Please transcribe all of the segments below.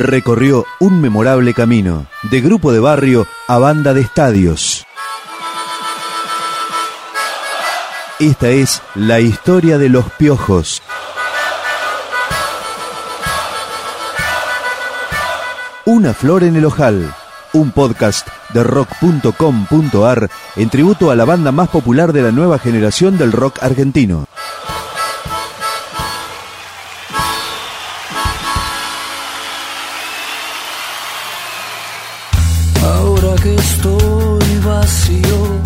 recorrió un memorable camino, de grupo de barrio a banda de estadios. Esta es la historia de los piojos. Una flor en el ojal, un podcast de rock.com.ar en tributo a la banda más popular de la nueva generación del rock argentino. Que estoy vacío,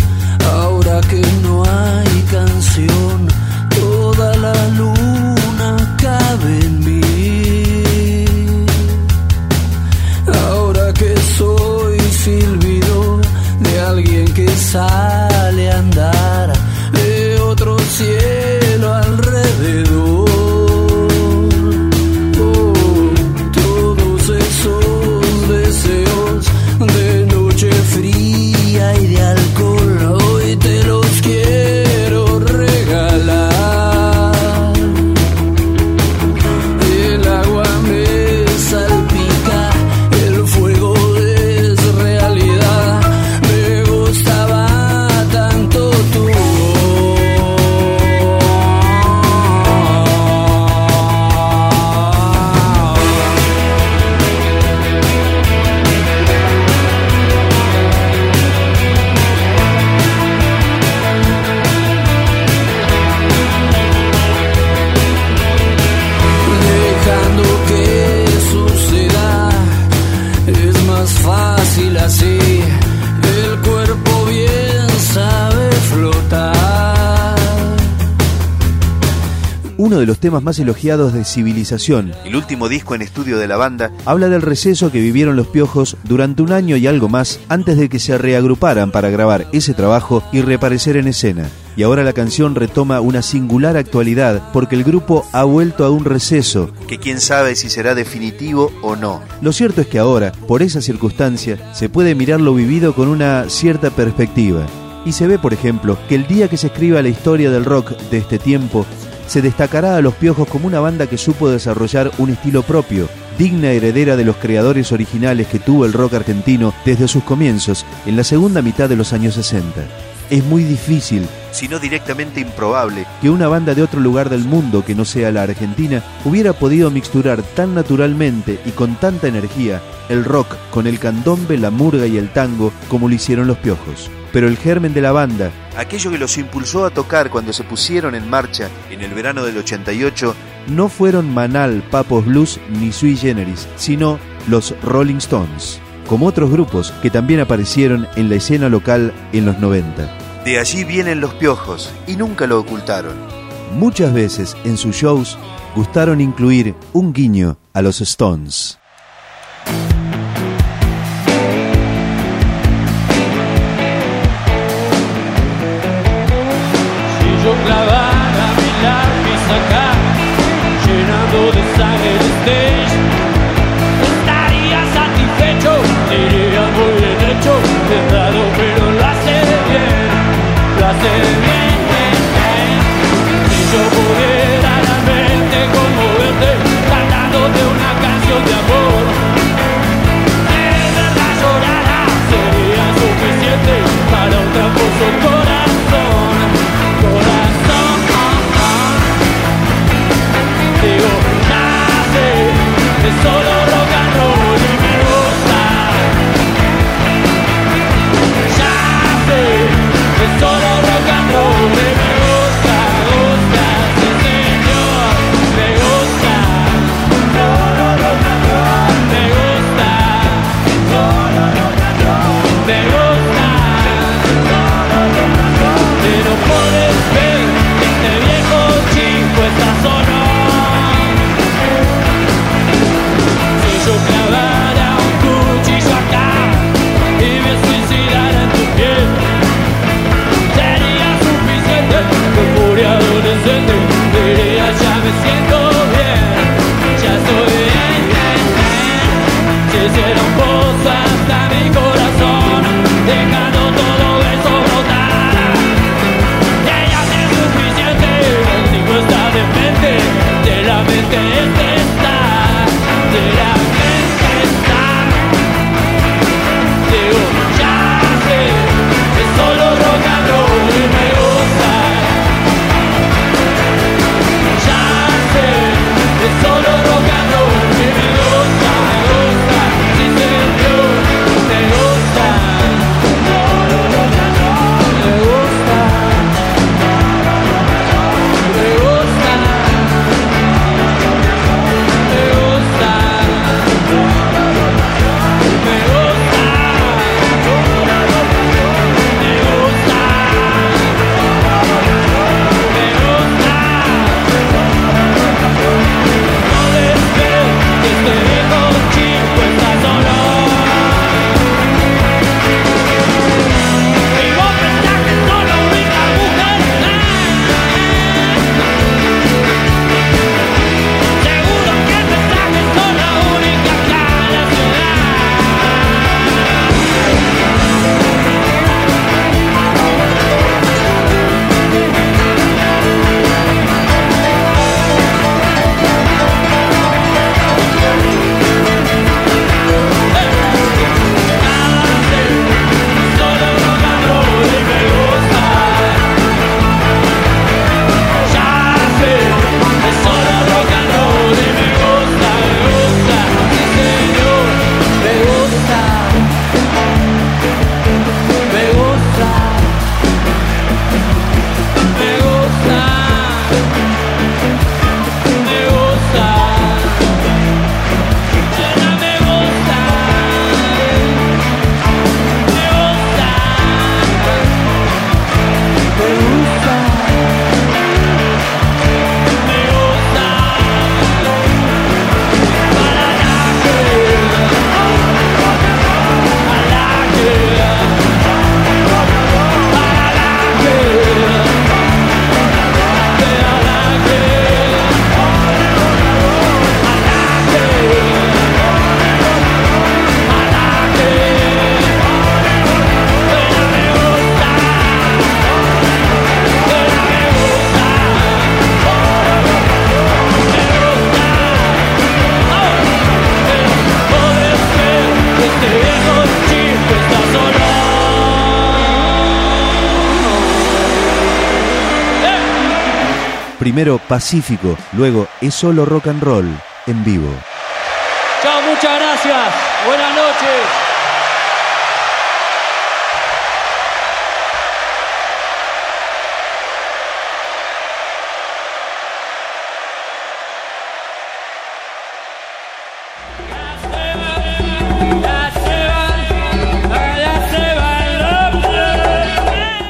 de los temas más elogiados de Civilización, el último disco en estudio de la banda, habla del receso que vivieron los piojos durante un año y algo más antes de que se reagruparan para grabar ese trabajo y reaparecer en escena. Y ahora la canción retoma una singular actualidad porque el grupo ha vuelto a un receso, que quién sabe si será definitivo o no. Lo cierto es que ahora, por esa circunstancia, se puede mirar lo vivido con una cierta perspectiva. Y se ve, por ejemplo, que el día que se escriba la historia del rock de este tiempo, se destacará a Los Piojos como una banda que supo desarrollar un estilo propio, digna heredera de los creadores originales que tuvo el rock argentino desde sus comienzos, en la segunda mitad de los años 60. Es muy difícil, si no directamente improbable, que una banda de otro lugar del mundo que no sea la Argentina hubiera podido mixturar tan naturalmente y con tanta energía el rock con el candombe, la murga y el tango como lo hicieron los piojos. Pero el germen de la banda, aquello que los impulsó a tocar cuando se pusieron en marcha en el verano del 88, no fueron Manal, Papos Blues ni Sui Generis, sino los Rolling Stones, como otros grupos que también aparecieron en la escena local en los 90. De allí vienen los piojos y nunca lo ocultaron. Muchas veces en sus shows gustaron incluir un guiño a los Stones. Si yo clavara mi lápiz acá, llenando de sangre that away. Primero Pacífico, luego Es solo rock and roll, en vivo. Chao, muchas gracias. Buenas noches.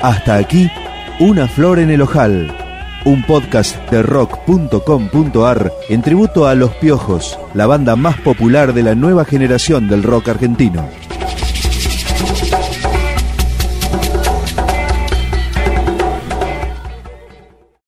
Hasta aquí, Una Flor en el Ojal, un podcast de rock.com.ar en tributo a Los Piojos, la banda más popular de la nueva generación del rock argentino.